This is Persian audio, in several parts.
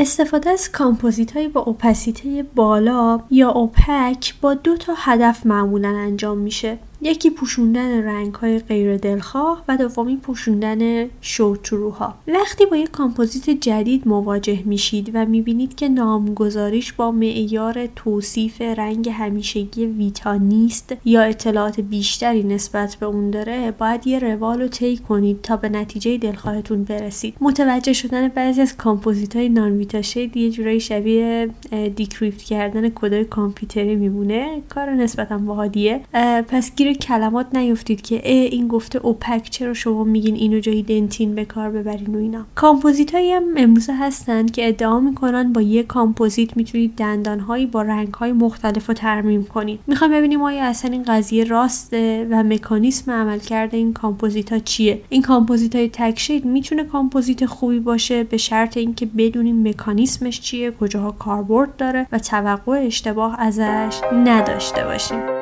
استفاده از کامپوزیت های با opacity بالا یا opaque با دو تا هدف معمولا انجام میشه. یکی پوشوندن رنگ های غیر دلخواه و دومی پوشوندن show-through ها. وقتی با یک کامپوزیت جدید مواجه میشید و می‌بینید که نامگذاریش با معیار توصیف رنگ همیشگی ویتا نیست یا اطلاعات بیشتری نسبت به اون داره باید یه روال رو طی کنید تا به نتیجه دلخواهتون برسید. متوجه شدن بعضی از کامپوزیت های non-Vita shade یه جورایی شبیه decrypt کردن کدای کامپیوتری میمونه. کار نسبتا باحالیه. پس گیر کلمات نیفتید که این گفته opaque چرا شما میگین اینو جای dentin به کار ببرین و اینا. کامپوزیت هایی هم امروزه هستن که ادعا می‌کنن با یه کامپوزیت می‌تونید دندان هایی با رنگ های مختلف رو ترمیم کنید. می‌خوایم ببینیم آیا اصلا این قضیه راسته و مکانیسم عملکرد این کامپوزیت ها چیه؟ این کامپوزیت های تک shade می‌تونه کامپوزیت خوبی باشه به شرط اینکه بدونیم مکانیسمش چیه کجاها کاربرد داره و توقع اشتباه ازش نداشته باشیم.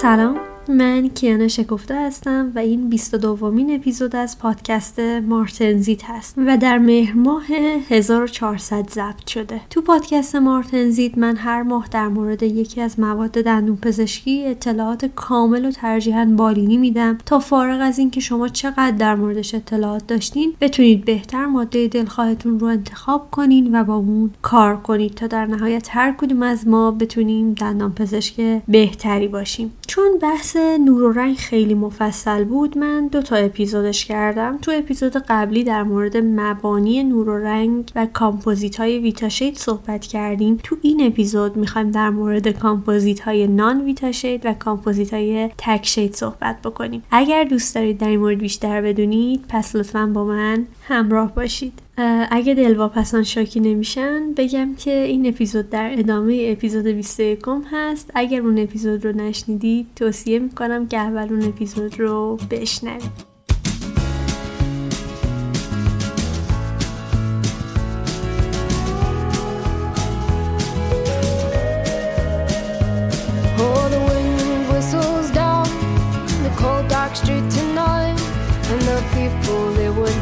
سلام. من کیانا شکفته هستم و این 22 دومین اپیزود از پادکست مارتنزیت هست و در مهر ماه 1400 ضبط شده. تو پادکست مارتنزیت من هر ماه در مورد یکی از مواد دندون پزشکی اطلاعات کامل و ترجیحاً بالینی میدم تا فارغ از اینکه شما چقدر در موردش اطلاعات داشتین بتونید بهتر ماده دلخواهتون رو انتخاب کنین و با اون کار کنید تا در نهایت هر کدوم از ما بتونیم دندان پزشک بهتری باشیم. چون بحث نور و رنگ خیلی مفصل بود. من دو تا اپیزودش کردم. تو اپیزود قبلی در مورد مبانی نور و رنگ و کامپوزیت های Vita shade صحبت کردیم. تو این اپیزود می‌خوایم در مورد کامپوزیت های non-Vita shade و کامپوزیت های تک shade صحبت بکنیم. اگر دوست دارید در این مورد بیشتر بدونید پس لطفا با من همراه باشید. اگه دلواپسان شاکی نمیشن بگم که این اپیزود در ادامه اپیزود 21 هست. اگر اون اپیزود رو نشنیدید توصیه می‌کنم که اول اون اپیزود رو بشنوید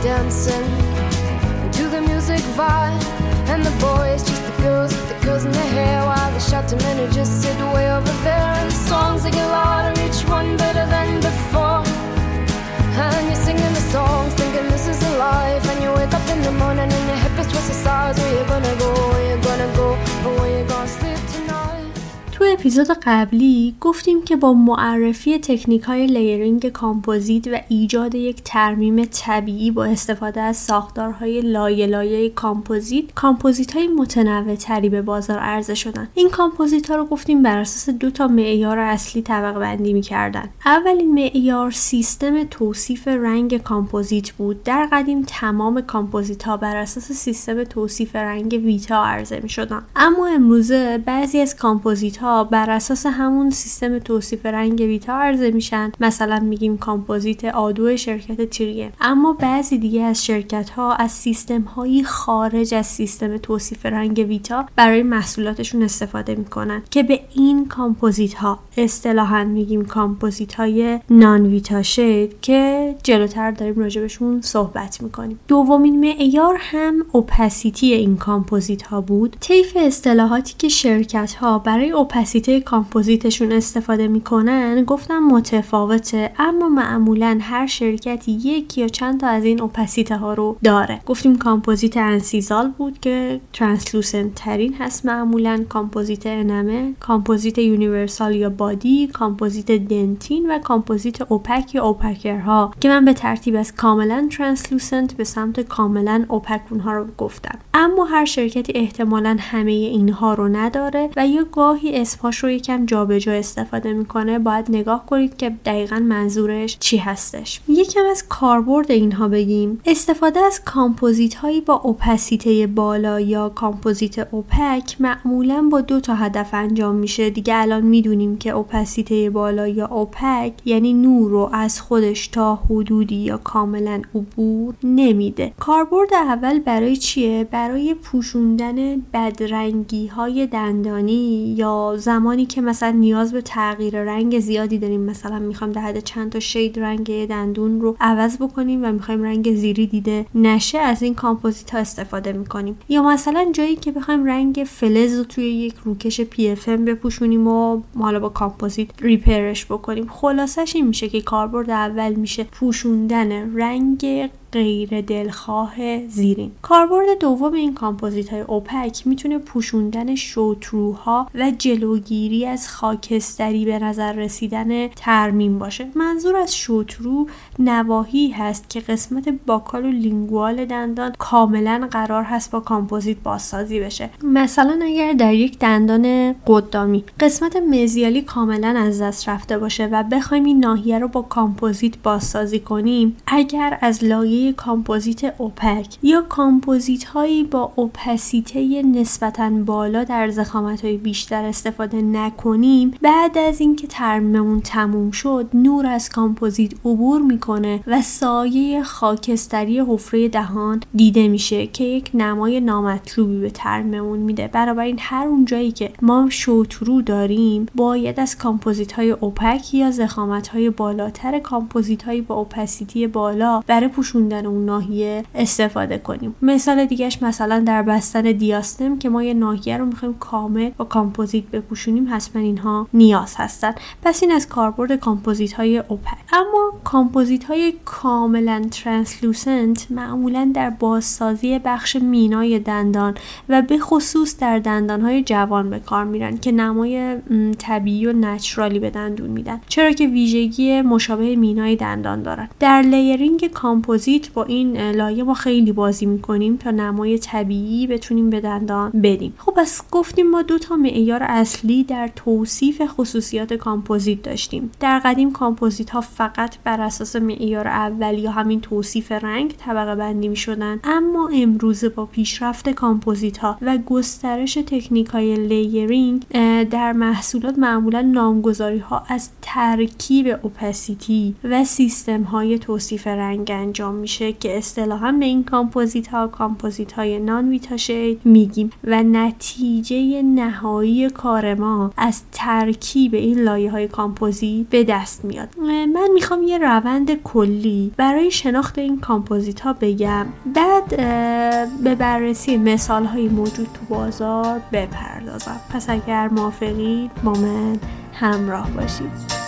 dancing. And the boys, just the girls with the girls in their hair. While the shot men who just sit way over there. And the songs they get louder, each one better than before. And you're singing the songs, thinking this is a life. And you wake up in the morning and your hip is twisted sides. Where you gonna go? Where you gonna go? Where you gonna sleep اپیزود قبلی گفتیم که با معرفی تکنیک های layering کامپوزیت و ایجاد یک ترمیم طبیعی با استفاده از ساختارهای لایه لایه کامپوزیت کامپوزیت های متنوع تری به بازار عرضه شدن. این کامپوزیت ها رو گفتیم بر اساس دو تا معیار اصلی طبقه بندی می‌کردن. اولین معیار سیستم توصیف رنگ کامپوزیت بود. در قدیم تمام کامپوزیت ها بر اساس سیستم توصیف رنگ ویتا عرضه می شدن اما امروزه بعضی از کامپوزیت بر اساس همون سیستم توصیف رنگ ویتا عرضه میشن. مثلا میگیم کامپوزیت A2 شرکت 3M ه. اما بعضی دیگه از شرکت ها از سیستم هایی خارج از سیستم توصیف رنگ ویتا برای محصولاتشون استفاده می‌کنن که به این کامپوزیت ها اصطلاحا میگیم کامپوزیت های non-Vita shade که جلوتر داریم راجبشون صحبت می‌کنیم. دومین معیار هم opacity این کامپوزیت ها بود. طیف اصطلاحاتی که شرکت ها برای opacity کامپوزیتشون استفاده می‌کنن گفتم متفاوته اما معمولا هر شرکتی یک یا چند تا از این opacity ها رو داره. گفتیم کامپوزیت incisal بود که translucent ترین هست معمولا. کامپوزیت enamel کامپوزیت universal یا body کامپوزیت dentin و کامپوزیت opaque یا opaquer ها که من به ترتیب از کاملا translucent به سمت کاملا opaque اونها رو گفتم. اما هر شرکتی احتمالا همه اینها رو نداره و یا گاهی کلماتش رو یکم جابجا استفاده می‌کنه باید نگاه کنید که دقیقا منظورش چی هستش. یکم از کاربرد اینها بگیم. استفاده از کامپوزیت هایی با opacity بالا یا کامپوزیت opaque معمولا با دو تا هدف انجام میشه. دیگه الان می‌دونیم که opacity بالا یا opaque یعنی نور رو از خودش تا حدودی یا کاملا عبور نمیده. کاربرد اول برای چیه؟ برای پوشوندن بدرنگی های دندانی یا زمانی که مثلا نیاز به تغییر رنگ زیادی داریم مثلا می‌خوایم در حد چند تا shade رنگ دندون رو عوض بکنیم و می‌خوایم رنگ زیری دیده نشه از این کامپوزیت ها استفاده می‌کنیم. یا مثلا جایی که بخوایم رنگ فلز رو توی یک روکش PFM بپوشونیم و حالا با کامپوزیت repair ش بکنیم. خلاصش این میشه که کاربرد اول میشه پوشوندن رنگ غیر دلخواه زیرین. کاربرد دوم این کامپوزیت های opaque می‌تونه پوشوندن show-through ها و جلوگیری از خاکستری به نظر رسیدن ترمیم باشه. منظور از show-through نواحی هست که قسمت buccal و lingual دندان کاملا قرار هست با کامپوزیت بازسازی بشه. مثلا اگر در یک دندان قدامی قسمت mesial ی کاملا از دست رفته باشه و بخوایم این ناحیه رو با کامپوزیت بازسازی کنیم اگر از لایه کامپوزیت opaque یا کامپوزیت هایی با opacity نسبتا بالا در ضخامت های بیشتر استفاده نکنیم بعد از اینکه ترمیممون تموم شد نور از کامپوزیت عبور می‌کنه و سایه خاکستری حفره دهان دیده میشه که یک نمای نامطلوبی به ترمیممون میده. بنابراین هر اون جایی که ما show-through داریم باید از کامپوزیت های opaque یا ضخامت های بالاتر کامپوزیت های با opacity بالا برای پوشوندن اون ناحیه استفاده کنیم. مثال دیگهش مثلا در بستن دیاستم که ما یه ناحیه رو می‌خوایم کامل با کامپوزیت بپوشونیم حتما اینها نیاز هستن. پس این از کاربرد کامپوزیت های opaque. اما کامپوزیت های کاملا translucent معمولا در بازسازی بخش مینای دندان و به خصوص در دندان های جوان به کار میرن که نمای طبیعی و natural ی به دندون میدن. چرا که ویژگی مشابه مینای دندان دارن. در layering کامپوزیت با این لایه ما خیلی بازی می‌کنیم تا نمای طبیعی بتونیم به دندان بدیم خب پس گفتیم ما دو تا معیار اصلی در توصیف خصوصیات کامپوزیت داشتیم. در قدیم کامپوزیت ها فقط بر اساس معیار اول یا همین توصیف رنگ طبقه بندی می شدن اما امروزه با پیشرفت کامپوزیت ها و گسترش تکنیک های layering در محصولات معمولا نامگذاری ها از ترکیب opacity و سیستم های توصیف رنگ انجام میشه که اصطلاحا به این کامپوزیت ها کامپوزیت های non-Vita shade میگیم. و نتیجه نهایی کار ما از ترکیب این لایه های کامپوزیت به دست میاد. من می‌خوام یه روند کلی برای شناخت این کامپوزیت ها بگم. بعد به بررسی مثال های موجود تو بازار بپردازم. پس اگر موافقید با من همراه باشید.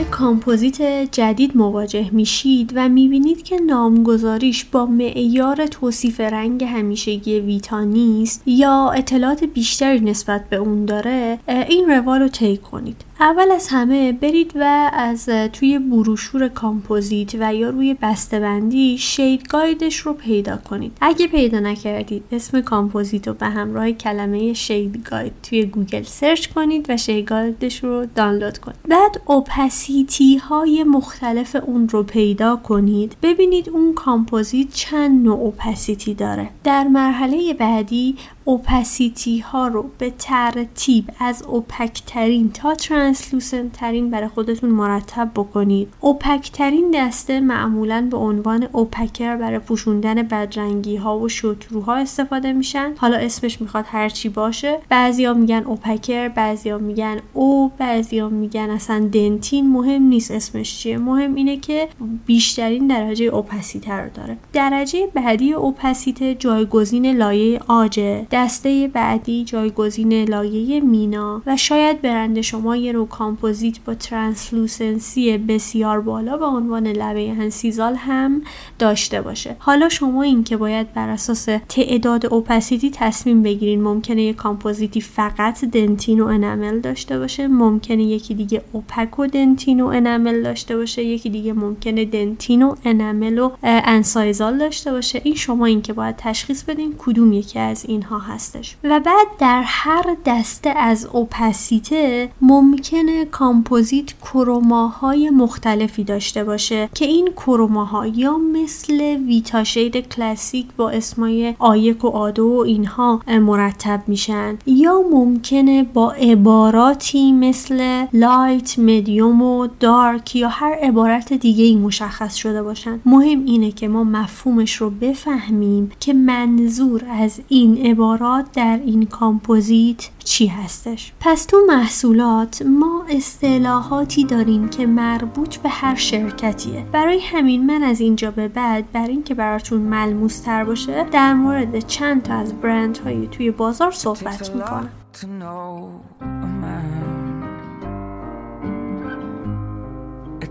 کامپوزیت جدید مواجه میشید و می‌بینید که نامگذاریش با معیار توصیف رنگ همیشگی ویتا نیست یا اطلاعات بیشتری نسبت به اون داره این روال رو طی کنید. اول از همه برید و از توی بروشور کامپوزیت و یا روی بسته‌بندی shade guide ش رو پیدا کنید. اگه پیدا نکردید اسم کامپوزیت رو به همراه کلمه shade guide توی گوگل search کنید و shade guide ش رو دانلود کنید. بعد opacity های مختلف اون رو پیدا کنید. ببینید اون کامپوزیت چند نوع opacity داره. در مرحله بعدی opacity ها رو به ترتیب از opaque ترین تا translucent ترین برای خودتون مرتب بکنید. opaque ترین دسته معمولا به عنوان opaquer برای پوشوندن بدرنگی ها و show-through ها استفاده میشن. حالا اسمش می‌خواد هرچی باشه. بعضیا میگن opaquer بعضیا میگن O بعضیا میگن اصلا dentin. مهم نیست اسمش چیه. مهم اینه که بیشترین درجه opacity رو داره. درجه بعدی opacity جایگزین لایه عاجه دسته بعدی جایگزین لایه مینا و شاید برند شما یه نوع کامپوزیت با translucency بسیار بالا به عنوان لبه incisal هم داشته باشه. حالا شمایین که باید بر اساس تعداد opacity تصمیم بگیرین ممکنه یه کامپوزیتی فقط dentin و enamel داشته باشه ممکنه یکی دیگه opaque و dentin و enamel داشته باشه یکی دیگه ممکنه dentin و enamel و incisal داشته باشه. این شمایین که باید تشخیص بدین کدوم یکی از اینها هستش. و بعد در هر دسته از opacity ممکنه کامپوزیت chroma های مختلفی داشته باشه که این chroma ها یا مثل ویتا shade classic با اسمای A یک و A دو و اینها مرتب میشن یا ممکنه با عباراتی مثل light medium و dark یا هر عبارت دیگه ای مشخص شده باشن. مهم اینه که ما مفهومش رو بفهمیم که منظور از این عبارات در این کامپوزیت چی هستش؟ پس تو محصولات ما اصطلاحاتی داریم که مربوط به هر شرکتیه. برای همین من از اینجا به بعد برای اینکه براتون ملموس تر باشه در مورد چند تا از برند هایی توی بازار صحبت می‌کنم.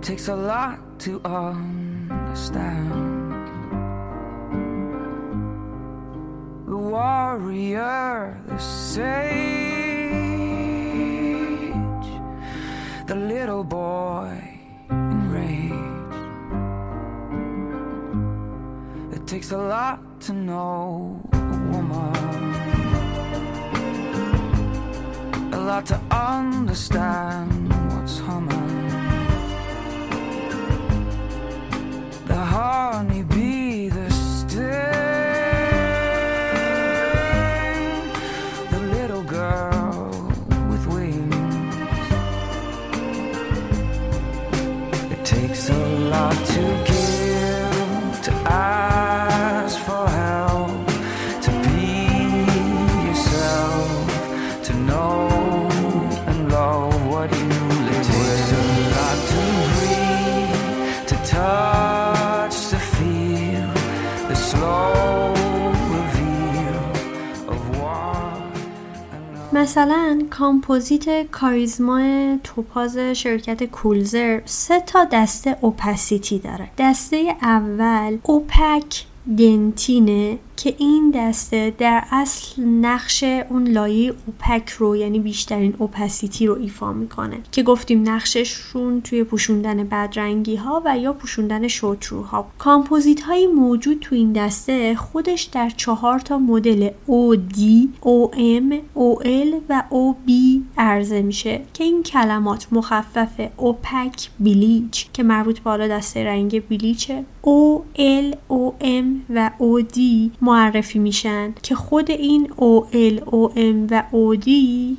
takes a lot to understand. Warrior, the sage, the little boy enraged. It takes a lot to know a woman, a lot to understand what's humming. The honeybee, the مثلا کامپوزیت کاریزما توپاز شرکت کولزر سه تا دسته opacity داره. دسته اول opaque dentin ه. که این دسته در اصل نقش اون لایه opaque رو یعنی بیشترین opacity رو ایفا می‌کنه که گفتیم نقششون توی پوشوندن بدرنگی ها و یا پوشوندن show-through ها کامپوزیت های موجود تو این دسته خودش در چهار تا مدل OD, OM, OL و OB عرضه میشه که این کلمات مخفف opaque bleach که مربوط به دسته رنگ bleach ه OL, OM و OD معرفی میشن که خود این OL, OM و OD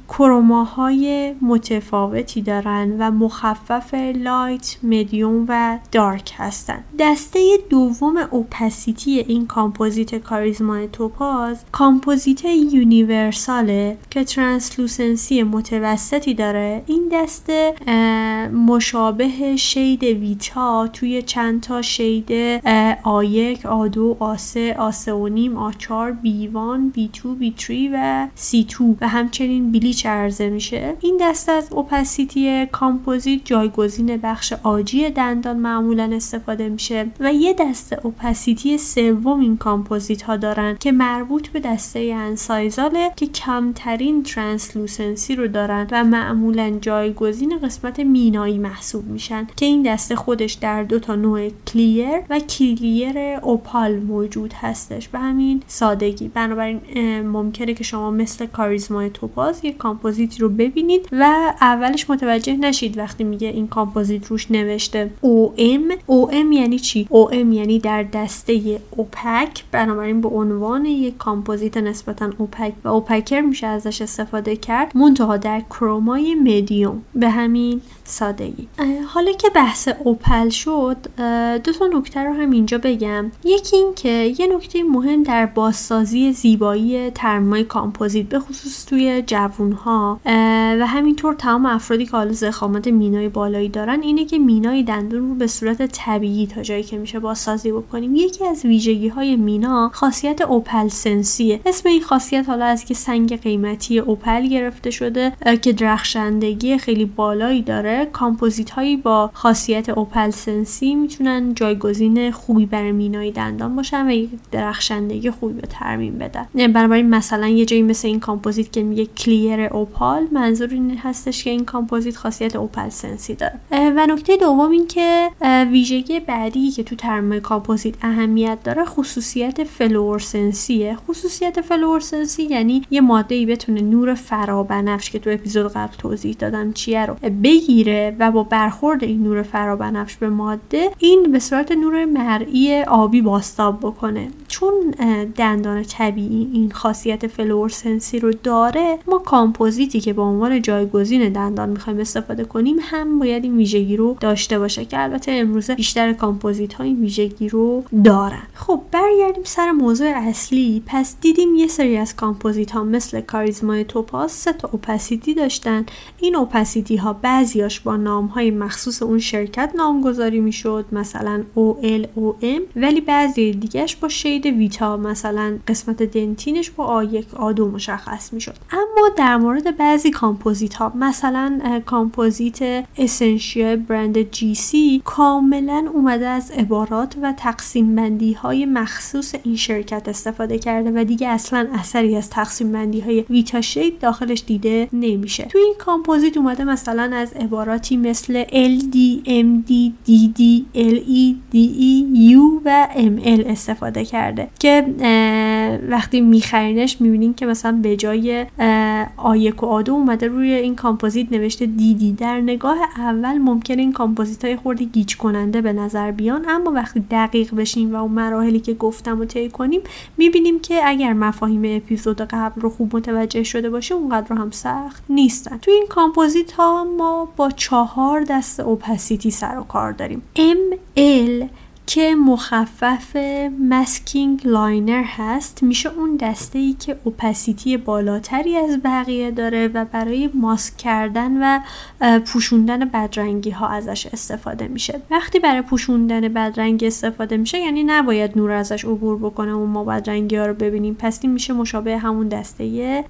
chroma های متفاوتی دارن و مخفف light، medium و dark هستن. دسته دوم opacity این کامپوزیت کاریزما توپاز کامپوزیت universal ه که translucency متوسطی داره. این دسته مشابه shade Vita توی چند تا شید آیک، آدو، آسه، آسه و نیم آچار B1 B2 B3 و C2 و همچنین bleach عرضه میشه. این دسته از opacity کامپوزیت جایگزین بخش عاجی دندان معمولا استفاده میشه و یه دسته opacity سوم این کامپوزیت ها دارن که مربوط به دسته incisal ه که کمترین translucency رو دارن و معمولا جایگزین قسمت مینایی محسوب میشن که این دسته خودش در دو تا نوع clear و clear opal موجود هستش به همین سادگی. بنابراین ممکنه که شما مثل Charisma ی Topaz یک کامپوزیت رو ببینید و اولش متوجه نشید وقتی میگه این کامپوزیت روش نوشته OM OM یعنی چی؟ OM یعنی در دسته opaque. بنابراین به عنوان یک کامپوزیت نسبتا opaque و opaquer میشه ازش استفاده کرد. منتها در chroma ی medium. به همین سادگی. حالا که بحث opal شد دو تا نکته رو هم اینجا بگم. یکی این که یه نکته مهم در بازسازی زیبایی ترمیمای کامپوزیت به خصوص توی جوونها و همینطور تمام افرادی که حالا ضخامت مینای بالایی دارن اینه که مینای دندون رو به صورت طبیعی تا جایی که میشه بازسازی بکنیم. یکی از ویژگی های مینا خاصیت opalescency ه. اسم این خاصیت حالا از یک سنگ قیمتی opal گرفته شده که درخشندگی خیلی بالایی داره. کامپوزیت هایی با خاصیت opalescency می‌تونن جایگزین خوبی برای مینای دندان باشن و یک درخشندگی خوبی به ترمیم بدن. بنابراین مثلا یه جایی مثل این کامپوزیت که میگه clear opal منظور این هستش که این کامپوزیت خاصیت opalescency داره. و نکته دوم این که ویژگی بعدی که تو ترمیم کامپوزیت اهمیت داره خصوصیت fluorescency ه خصوصیت fluorescency یعنی یه ماده ای بتونه نور فرابنفش که تو اپیزود قبل توضیح دادم چیه رو بگیره. و با برخورد این نور فرابنفش به ماده این به صورت نور مرئی آبی بازتاب بکنه. چون دندان طبیعی این خاصیت fluorescency رو داره ما کامپوزیتی که به عنوان جایگزین دندان می‌خوایم استفاده کنیم هم باید این ویژگی رو داشته باشه که البته امروزه بیشتر کامپوزیت ها این ویژگی رو دارن. خب برگردیم سر موضوع اصلی. پس دیدیم یه سری از کامپوزیت ها مثل Charisma ی Topaz سه تا opacity داشتن. این opacity ها بعضیاش با نام های مخصوص اون شرکت نامگذاری می‌شد مثلا OL OM ولی بعضی دیگهش با shade Vita مثلا قسمت dentin ش با A1 A2 مشخص می‌شد. اما در مورد بعضی کامپوزیت ها مثلا کامپوزیت Essentia برند GC کاملا اومده از عبارات و تقسیم بندی های مخصوص این شرکت استفاده کرده و دیگه اصلا اثری از تقسیم بندی های Vita shade داخلش دیده نمیشه. تو این کامپوزیت اومده مثلا از عبارات عباراتی مثل LD, MD, DD, LE, DE, U و ML استفاده کرده که وقتی میخرینش می‌بینین که مثلا به جای A یک و A دو اومده روی این کامپوزیت نوشته DD در نگاه اول ممکنه این کامپوزیت ها یه خورده گیج کننده به نظر بیان اما وقتی دقیق بشیم و اون مراحلی که گفتم و طی کنیم می‌بینیم که اگر مفاهیم اپیزود قبل رو خوب متوجه شده باشید اونقدر هم سخت نیستن. تو این کامپوزیت ها ما با چهار دسته opacity سر و کار داریم. ML که مخفف masking liner هست. میشه اون دسته ای که opacity بالاتری از بقیه داره و برای ماسک کردن و پوشوندن بدرنگی ها ازش استفاده میشه. وقتی برای پوشوندن بدرنگی استفاده میشه یعنی نباید نور ازش عبور بکنه و ما بدرنگی ها رو ببینیم. پس این میشه مشابه همون دسته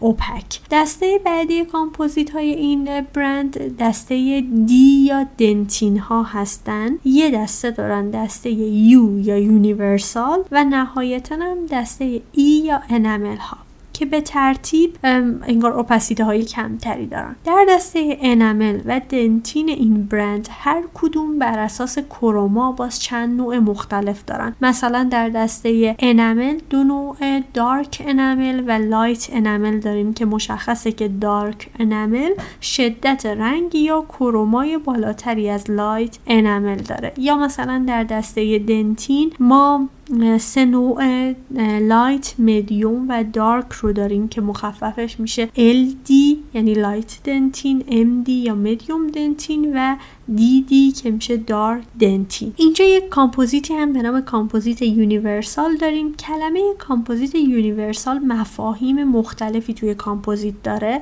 opaque دسته بعدی کامپوزیت های این برند دسته D یا dentin ها هستن. یه دسته دارن دسته U یا universal و نهایتا هم دسته E یا enamel ها. که به ترتیب انگار opacity های کمتری دارن. در دسته enamel و dentin این برند هر کدوم بر اساس chroma باز چند نوع مختلف دارن. مثلا در دسته enamel دو نوع dark enamel و light enamel داریم که مشخصه که dark enamel شدت رنگ یا chroma ی بالاتری از light enamel داره. یا مثلا در دسته dentin ما سه نوع light medium و dark رو داریم که مخففش میشه. LD یعنی light dentin MD یا medium dentin و DD که میشه dark dentin اینجا یک کامپوزیتی هم به نام کامپوزیت universal داریم. کلمه کامپوزیت universal مفاهیم مختلفی توی کامپوزیت داره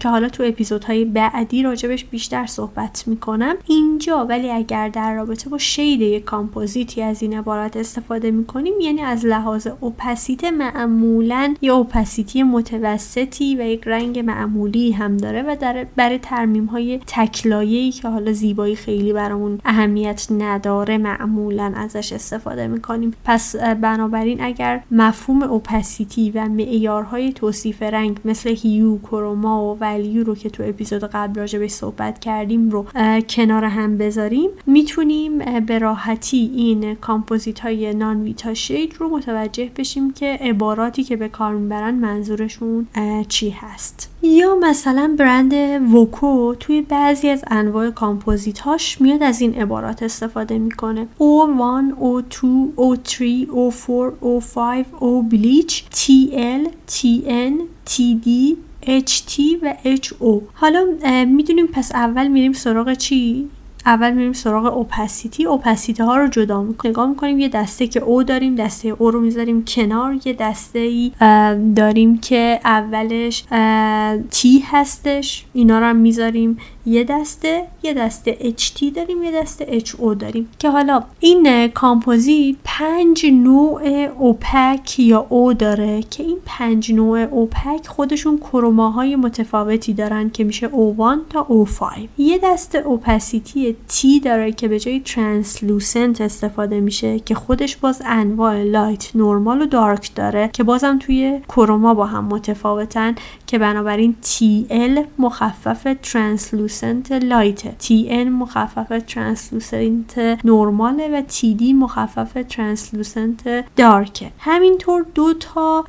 که حالا تو اپیزودهای بعدی راجبش بیشتر صحبت می‌کنم. اینجا ولی اگر در رابطه با shade یک کامپوزیتی از این عبارت استفاده می‌کنیم یعنی از لحاظ opacity معمولا یه opacity متوسطی و یک رنگ معمولی هم داره و در برای ترمیم های تکلایه‌ای که حالا زیبایی خیلی برامون اهمیت نداره معمولا ازش استفاده می‌کنیم. پس بنابراین اگر مفهوم opacity و معیارهای توصیف رنگ مثل hue chroma و value رو که تو اپیزود قبل راجع به صحبت کردیم رو کنار هم بذاریم می‌تونیم به راحتی این کامپوزیت های non-Vita shade رو متوجه بشیم که عباراتی که به کار می‌برن منظورشون چی هست. یا مثلا برند VOCO توی بعضی از انواع کامپوزیت هاش میاد از این عبارات استفاده می‌کنه O1, O2, O3, O4, O5, O bleach TL, TN, TD, HT و HO حالا می‌دونیم پس اول میریم سراغ چی؟ اول میریم سراغ اوپسیتی اوپسیتی ها رو جدا می‌کنیم. نگاه می‌کنیم یه دسته که او داریم دسته او رو می‌ذاریم کنار. یه دسته ای داریم که اولش تی هستش. اینا رو هم می‌ذاریم یه دسته یه دسته HT داریم یه دسته HO داریم. که حالا این کامپوزیت پنج نوع opaque یا O داره که این پنج نوع opaque خودشون chroma های متفاوتی دارن که میشه O1 تا O5 یه دسته opacity T داره که به جای translucent استفاده میشه که خودش باز انواع light normal و dark داره که بازم توی chroma با هم متفاوتن. که بنابراین TL مخفف translucent light TN مخفف translucent نورماله و TD مخفف translucent dark ه همینطور دو تا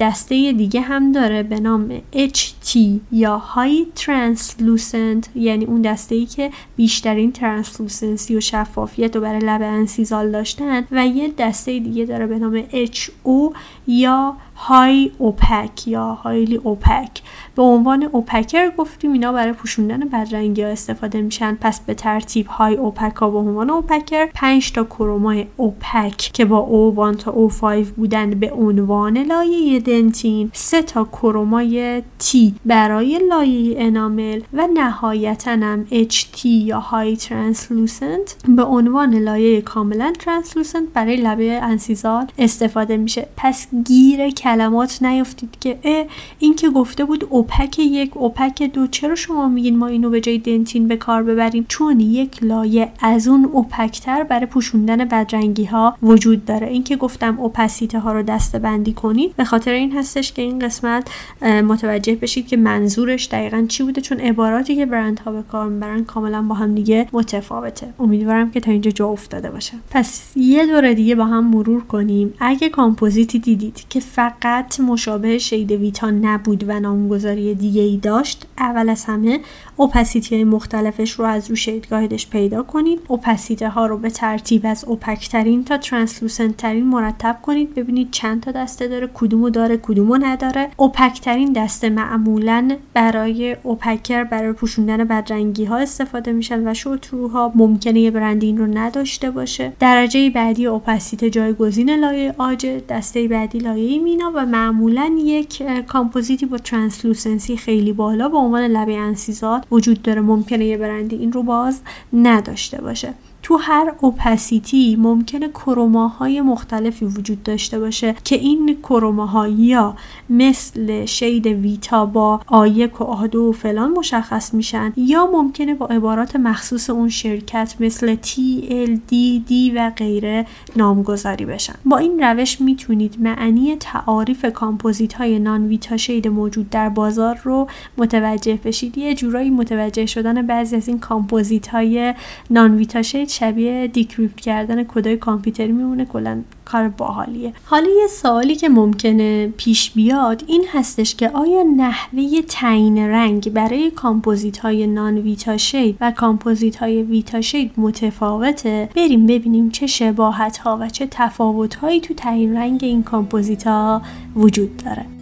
دسته دیگه هم داره به نام HT یا high translucent یعنی اون دسته ای که بیشترین translucency و شفافیت رو برای لبه incisal داشتن و یه دسته دیگه داره به نام HO یا high opaque یا highly opaque. به عنوان opaquer گفتیم اینا برای پوشوندن بدرنگی ها استفاده میشن. پس به ترتیب high opaque ها به عنوان opaquer 5 تا chroma ی opaque که با O1 تا O5 بودن به عنوان لایه dentin. 3 تا chroma ی T برای لایه انامل و نهایتا هم HT یا های ترانسلوسنت. به عنوان لایه کاملا ترانسلوسنت برای لبه انسیزال استفاده میشه. پس گیر کلمات نیافتید که این که گفته بود اوپک یک اوپک دو چرا شما میگین ما اینو به جای دنتین به کار ببریم؟ چون یک لایه از اون اوپکتر برای پوشوندن بدرنگی ها وجود داره. این که گفتم اوپسیته ها رو دسته بندی کنید به خاطر این هستش که این قسمت متوجه بشید که منظورش دقیقا چی بوده چون عباراتی که برند ها به کار می‌برن کاملا با هم دیگه متفاوته. امیدوارم که تا اینجا جا افتاده باشه. پس یه دوره دیگه با هم مرور کنیم. اگه کامپوزیتی دیدید که فقط مشابه shade Vita نبود و نامگذاری دیگه ای داشت اول از همه opacity های مختلفش رو از رو shade guide ش پیدا کنید. opacity ها رو به ترتیب از opaque ترین تا translucent ترین مرتب کنید. ببینید چند تا دسته داره کدومو داره کدومو نداره. opaque ترین دسته معمولا برای opaquer برای پوشوندن بدرنگی ها استفاده میشن و show-through ها ممکنه یه برندی این رو نداشته باشه. درجه بعدی opacity جایگزین لایه عاج دسته بعدی لایه مینا و معمولا یک کامپوزیتی با translucency خیلی بالا به عنوان لبه incisal وجود داره. ممکنه یه برندی این رو باز نداشته باشه. تو هر opacity ممکنه chroma های مختلفی وجود داشته باشه که این chroma ها یا مثل shade Vita با A یک و A دو و فلان مشخص میشن یا ممکنه با عبارات مخصوص اون شرکت مثل TL TD و غیره نامگذاری بشن. با این روش می‌تونید معنی تعاریف کامپوزیت های non-Vita shade موجود در بازار رو متوجه بشید. یه جورایی متوجه شدن بعضی از این کامپوزیت های non-Vita shade شبیه decrypt کردن کدای کامپیوتری میمونه کلا کار باحالیه. حالا یه سوالی که ممکنه پیش بیاد این هستش که آیا نحوه تعیین رنگ برای کامپوزیت های non-Vita shade و کامپوزیت های Vita shade متفاوته؟ بریم ببینیم چه شباهت ها و چه تفاوت هایی تو تعیین رنگ این کامپوزیت ها وجود داره.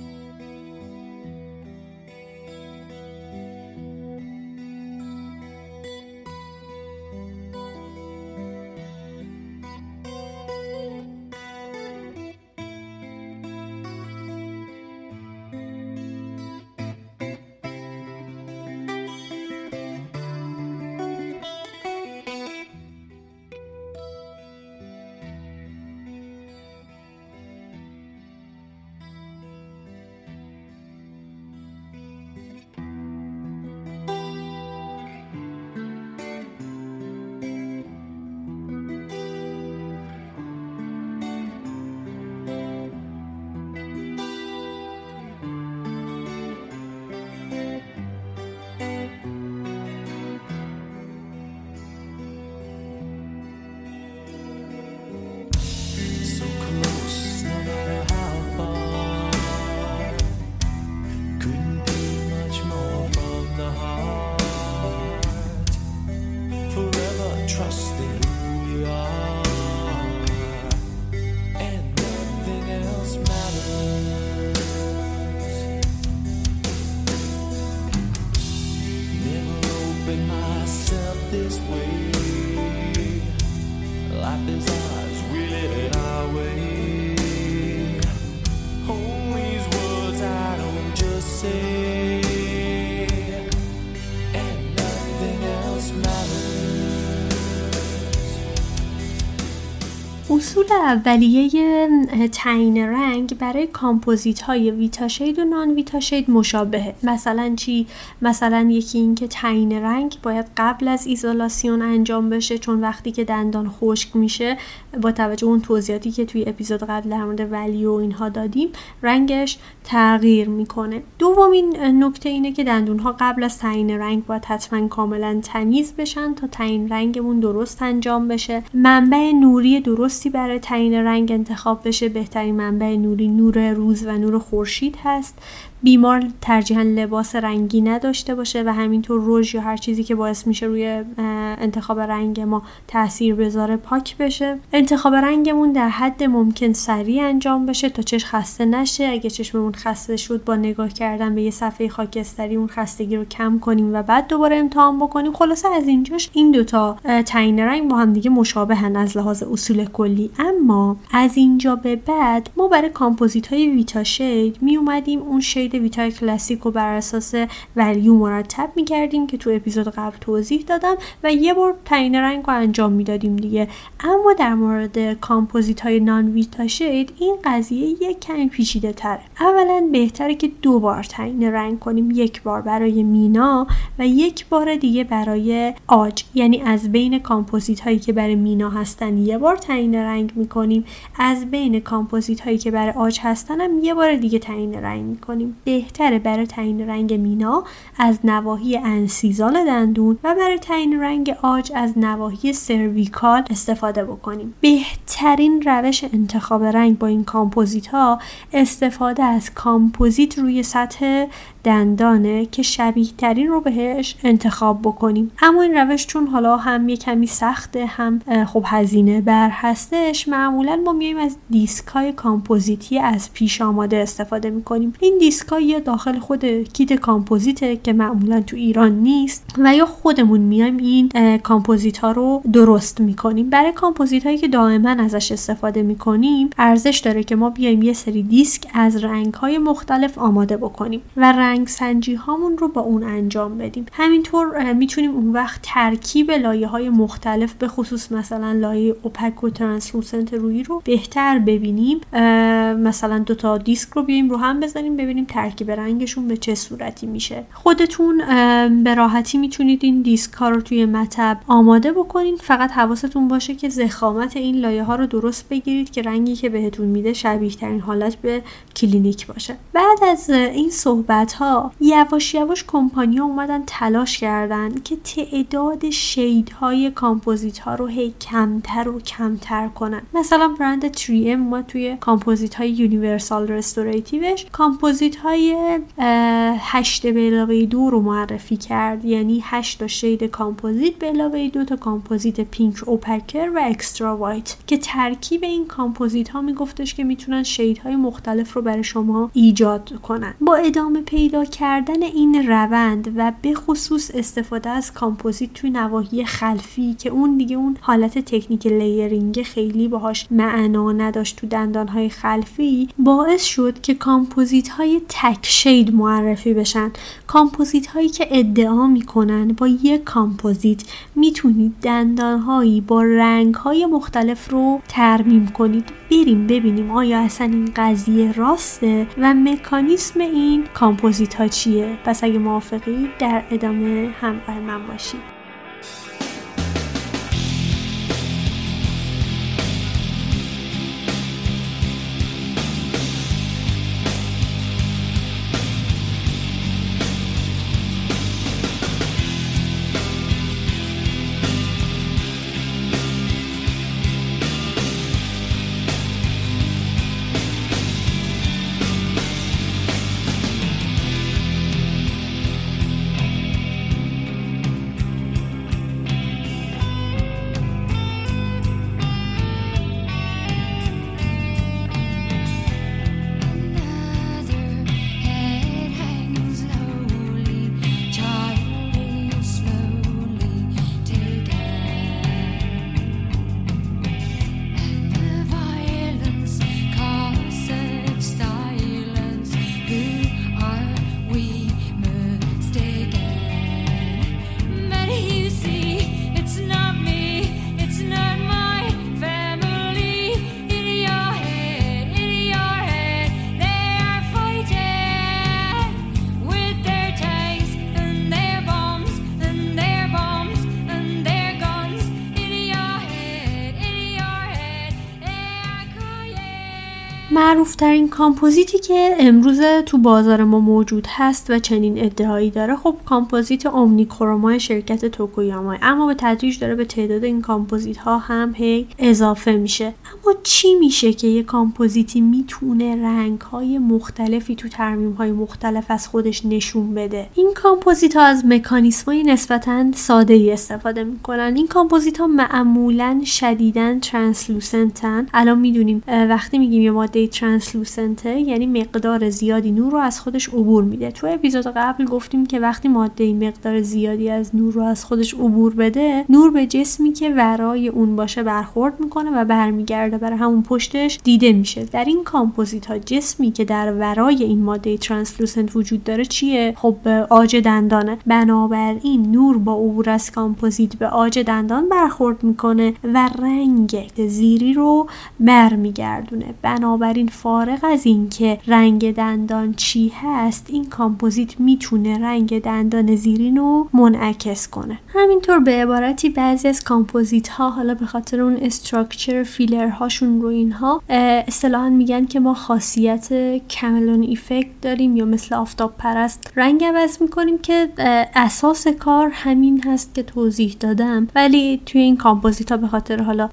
اصول اولیه تعیین رنگ برای کامپوزیت های Vita shade و non-Vita shade مشابهه. مثلا چی؟ مثلا یکی این که تعیین رنگ باید قبل از ایزولاسیون انجام بشه چون وقتی که دندان خشک میشه با توجه اون توضیحاتی که توی اپیزود قبل در مورد value و اینها دادیم رنگش تغییر می‌کنه. دومین نکته اینه که دندون ها قبل از تعیین رنگ باید حتما کاملا تمیز بشن تا تعیین رنگمون درست انجام بشه. منبع نوری درستی برای تعیین رنگ انتخاب بشه بهترین منبع نوری نور روز و نور خورشید هست. بیمار ترجیحا لباس رنگی نداشته باشه و همینطور رژ یا هر چیزی که باعث میشه روی انتخاب رنگ ما تاثیر بذاره پاک بشه. انتخاب رنگمون در حد ممکن سریع انجام بشه تا چش خسته نشه. اگه چشممون خسته شد با نگاه کردن به یه صفحه خاکستری اون خستگی رو کم کنیم و بعد دوباره امتحان بکنیم. خلاصه از اینجاش این دوتا تعیین رنگ با هم دیگه مشابهن از لحاظ اصول کلی. اما از اینجا به بعد ما برای کامپوزیت های ویتا می اومدیم اون shade shade Vita ی کلاسیک رو بر اساس value مرتب می‌کردیم که تو اپیزود قبل توضیح دادم و یه بار تعیین رنگ رو انجام می‌دادیم دیگه. اما در مورد کامپوزیت های non-Vita shade این قضیه یک کمی پیچیده تره. اولا بهتره که دو بار تعیین رنگ کنیم یک بار برای مینا و یک بار دیگه برای عاج. یعنی از بین کامپوزیت هایی که برای مینا هستن یه بار تعیین رنگ می‌کنیم از بین کامپوزیت هایی که برای عاج هستن هم یه بار دیگه تعیین رنگ می‌کنیم. بهتره برای تعیین رنگ مینا از نواحی incisal دندون و برای تعیین رنگ عاج از نواحی cervical استفاده بکنیم. بهترین روش انتخاب رنگ با این کامپوزیت ها استفاده از کامپوزیت روی سطح دندانه که شبیه ترین رو بهش انتخاب بکنیم. اما این روش چون حالا هم یه کمی سخته هم خب هزینه بر هستش معمولا ما میایم از دیسک های کامپوزیتی از پیش آماده استفاده می‌کنیم. این دیسک یا داخل خود کیت کامپوزیته که معمولا تو ایران نیست و یا خودمون میایم این کامپوزیت ها رو درست می‌کنیم. برای کامپوزیت هایی که دائما ازش استفاده می‌کنیم ارزش داره که ما بیایم یه سری دیسک از رنگ های مختلف آماده بکنیم و رنگ سنجی هامون رو با اون انجام بدیم. همینطور می‌تونیم اون وقت ترکیب لایه های مختلف به خصوص مثلا لایه opaque و translucent روی رو بهتر ببینیم. مثلا دو تا دیسک رو بیایم رو هم بزنیم ببینیم ترکیب رنگشون به چه صورتی میشه. خودتون به راحتی می‌تونید این دیسک ها رو توی مطب آماده بکنین. فقط حواستون باشه که ضخامت این لایه ها رو درست بگیرید که رنگی که بهتون میده شبیه ترین حالت به کلینیک باشه. بعد از این صحبت ها یواش یواش کمپانیا اومدن تلاش کردن که تعداد shade های کامپوزیت ها رو هی کمتر و کمتر کنن. مثلا برند 3M ما توی کامپوزیت های universal restorative ش. کامپوزیت های 8 به علاوه دو رو معرفی کرد. یعنی 8 تا shade کامپوزیت به علاوه دو تا کامپوزیت pink opaquer و extra white. که ترکیب این کامپوزیت ها میگفتش که می‌تونن های مختلف رو برای شما ایجاد کنن. با ادامه پیدا کردن این روند و به خصوص استفاده از کامپوزیت توی نواحی خلفی که اون دیگه اون حالت تکنیک layering خیلی باهاش معنا نداشت تو دندان های خلفی باعث شد که کامپوزیت های تک shade معرفی بشن. کامپوزیت هایی که ادعا می‌کنن با یک کامپوزیت می‌تونید دندان هایی با رنگ های مختلف رو ترمیم کنید. بریم ببینیم آیا اصلا این قضیه راسته و مکانیسم این کامپوزیت ها چیه. پس اگه موافقی در ادامه همراه من باشید. معروف ترین کامپوزیتی که امروز تو بازار ما موجود هست و چنین ادعایی داره خب کامپوزیت Omnichroma شرکت Tokuyama اما به تدریج داره به تعداد این کامپوزیت ها هم هی اضافه میشه. اما چی میشه که یه کامپوزیتی می‌تونه رنگ های مختلفی تو ترمیم های مختلف از خودش نشون بده؟ این کامپوزیت ها از مکانیسم های نسبتا ساده ای استفاده می‌کنن. این کامپوزیت ها معمولا شدیدا translucent ن الان می‌دونیم وقتی میگیم یه ماده translucent ه یعنی مقدار زیادی نور رو از خودش عبور میده. تو اپیزود قبل گفتیم که وقتی ماده این مقدار زیادی از نور رو از خودش عبور بده نور به جسمی که ورای اون باشه برخورد می‌کنه و برمیگرده برای همون پشتش دیده میشه. در این کامپوزیت ها جسمی که در ورای این ماده translucent وجود داره چیه؟ خب عاج دندانه. بنابراین نور با عبور از کامپوزیت به عاج دندان برخورد می‌کنه و رنگ زیری رو برمیگردونه. بنابراین فارغ از اینکه رنگ دندان چی هست این کامپوزیت می‌تونه رنگ دندان زیرین رو منعکس کنه. همینطور به عبارتی بعضی از کامپوزیت ها حالا به خاطر اون structure فیلر هاشون رو اینها اصطلاحا میگن که ما خاصیت chameleon effect داریم یا مثل آفتاب پرست رنگ عوض می‌کنیم که اساس کار همین هست که توضیح دادم. ولی توی این کامپوزیت ها به خاطر حالا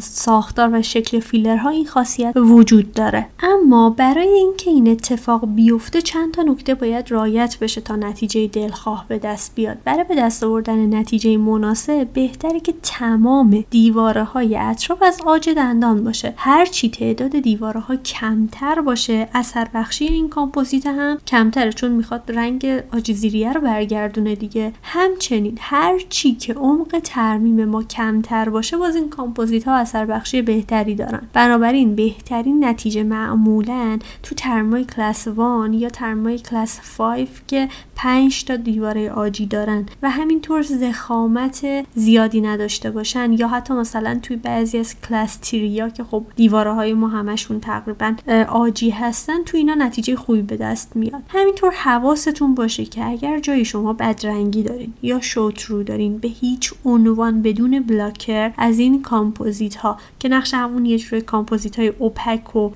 ساختار و شکل فیلرها این خاصیت وجود داره. اما برای اینکه این اتفاق بیفته چند تا نکته باید رعایت بشه تا نتیجه دلخواه به دست بیاد. برای به دست آوردن نتیجه مناسب بهتره که تمام دیواره های اطراف از عاج دندان باشه. هرچی تعداد دیواره ها کمتر باشه اثر بخشی این کامپوزیت هم کمتره چون می‌خواد رنگ عاج زیریه رو برگردونه دیگه. همچنین هر چی که عمق ترمیم ما کمتر باشه باز این کامپوزیت ها اثر بخشی بهتری دارن. بنابراین بهترین نتیجه معمولا تو ترمیمای کلاس 1 یا ترمیمای کلاس 5 که 5 تا دیواره عاجی دارن و همینطور ضخامت زیادی نداشته باشن یا حتی مثلا توی بعضی از کلاس three یا که خب دیواره های ما همشون تقریبا عاجی هستن تو اینا نتیجه خوبی به دست میاد. همینطور حواستون باشه که اگر جایی شما بدرنگی دارین یا show-through دارین به هیچ عنوان بدون blocker از این کامپوزیت ها که نقش همون یه جوری کامپوزیت های opaque و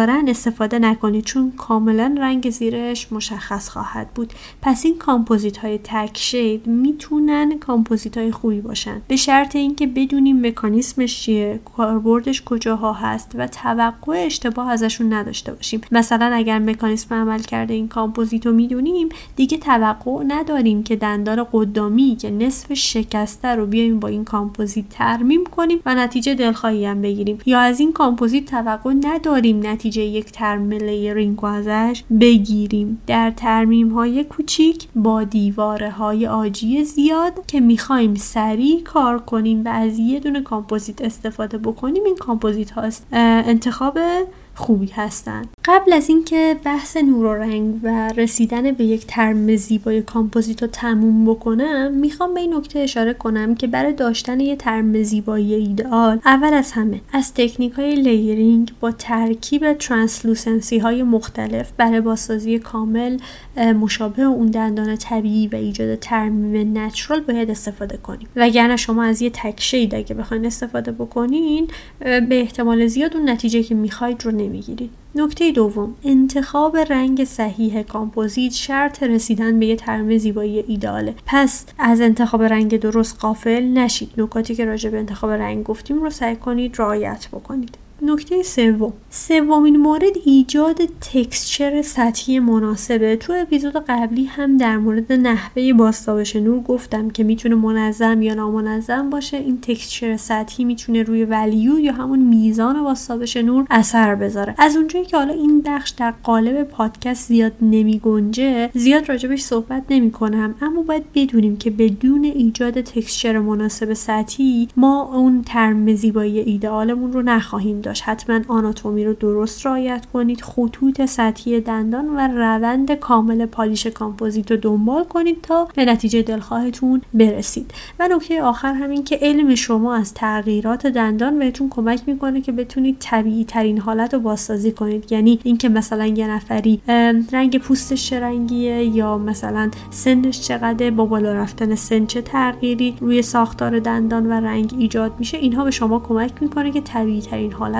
دارن استفاده نکنید چون کاملا رنگ زیرش مشخص خواهد بود. پس این کامپوزیت های تک shade می‌تونن کامپوزیت های خوبی باشن. به شرط اینکه بدونیم مکانیسمش چیه کاربردش کجاها هست و توقع اشتباه ازشون نداشته باشیم. مثلا اگر مکانیسم عملکرد این کامپوزیت رو می‌دونیم دیگه توقع نداریم که دندان قدامی که نصف شکسته رو بیایم با این کامپوزیت ترمیم کنیم و نتیجه دلخواهی هم بگیریم. یا از این کامپوزیت توقع نداریم نتیجه یک ترمیم layering ازش بگیریم. در ترمیم های کوچیک با دیواره های عاجی زیاد که می‌خوایم سریع کار کنیم و از یه دونه کامپوزیت استفاده بکنیم این کامپوزیت هاست. انتخاب خوبی هستند قبل از اینکه بحث نور و رنگ و رسیدن به یک ترمیم زیبای کامپوزیت رو تموم بکنم می‌خوام به این نکته اشاره کنم که برای داشتن یه ترمیم زیبایی ایدئال اول از همه از تکنیک های layering با ترکیب translucency های مختلف برای بازسازی کامل مشابه اون دندان طبیعی و ایجاد ترمیم natural باید استفاده کنیم. وگرنه شما از یه تک shade اگه بخواین استفاده بکنین به احتمال زیاد اون نتیجه که می‌خواید رو نمی‌گیرید. نکته دوم انتخاب رنگ صحیح کامپوزیت شرط رسیدن به یه ترمیم زیبایی ایده‌آله پس از انتخاب رنگ درست غافل نشید. نکاتی که راجع به انتخاب رنگ گفتیم رو سعی کنید رعایت بکنید. نکته سوم. سومین مورد ایجاد texture سطحی مناسبه. تو اپیزود قبلی هم در مورد نحوه بازتابش نور گفتم که می‌تونه منظم یا نامنظم باشه. این texture سطحی می‌تونه روی value یا همون میزان بازتابش نور اثر بذاره. از اونجایی که حالا این بخش در قالب پادکست زیاد نمیگنجه زیاد راجبش صحبت نمی کنم اما باید بدونیم که بدون ایجاد تکسچر مناسب سطحی ما اون ترم زیبایی ایدئالمون رو نخواهیم داشت. حتما آناتومی رو درست رعایت کنید خطوط سطحی دندان و روند کامل پالیش کامپوزیت رو دنبال کنید تا به نتیجه دلخواهتون برسید. و نکته آخر همین که علم شما از تغییرات دندان بهتون کمک می‌کنه که بتونید طبیعی ترین حالت رو بازسازی کنید. یعنی اینکه مثلا یه نفری رنگ پوستش رنگیه یا مثلا سنش چقدر با بالا رفتن سن چه تغییری روی ساختار دندان و رنگ ایجاد میشه اینها به شما کمک می‌کنه که طبیعی ترین حالت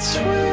sweet.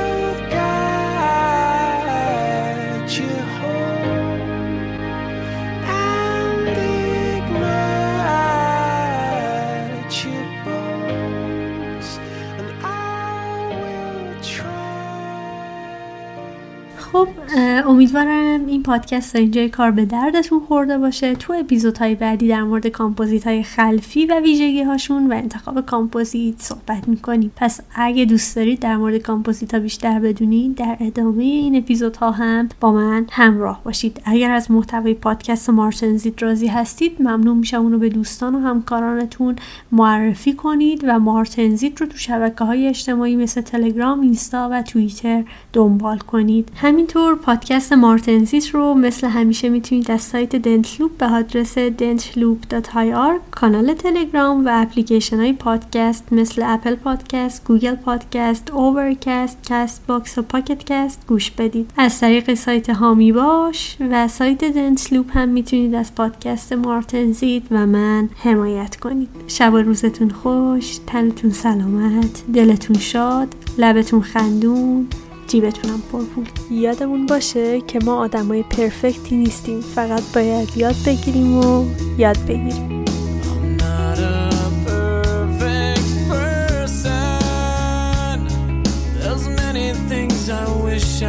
امیدوارم این پادکست تا اینجای کار به دردتون خورده باشه. تو اپیزودهای بعدی در مورد کامپوزیت های خلفی و ویژگی هاشون و انتخاب کامپوزیت صحبت می‌کنیم. پس اگه دوست دارید در مورد کامپوزیت ها بیشتر بدونید در ادامه این اپیزودها هم با من همراه باشید. اگر از محتوای پادکست مارتنزیت راضی هستید ممنون میشم اونو به دوستان و همکارانتون معرفی کنید و مارتنزیت رو تو شبکه های اجتماعی مثل تلگرام، اینستا و توییتر دنبال کنید. همینطور پادکست مارتنزیت رو مثل همیشه می‌تونید از سایت Dentloop به آدرس dentloop.ir کانال تلگرام و اپلیکیشن های پادکست مثل Apple Podcast، Google Podcast، Overcast، Castbox و Pocket Cast گوش بدید. از طریق سایت حامی باش و سایت Dentloop هم می‌تونید از پادکست مارتنزیت و من حمایت کنید. شب و روزتون خوش تنتون سلامت دلتون شاد لبتون خندون. جیبتونم پرپول یادمون باشه که ما آدمای پرفکتی نیستیم. فقط باید یاد بگیریم و یاد بگیریم.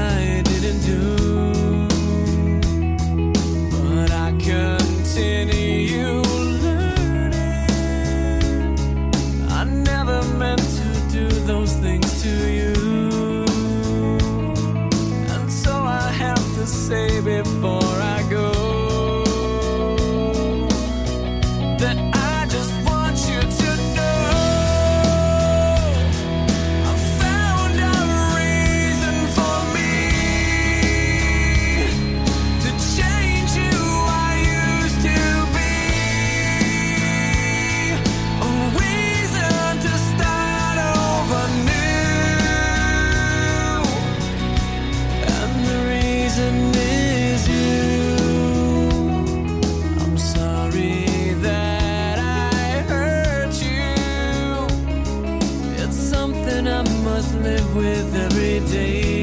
I must live with every day.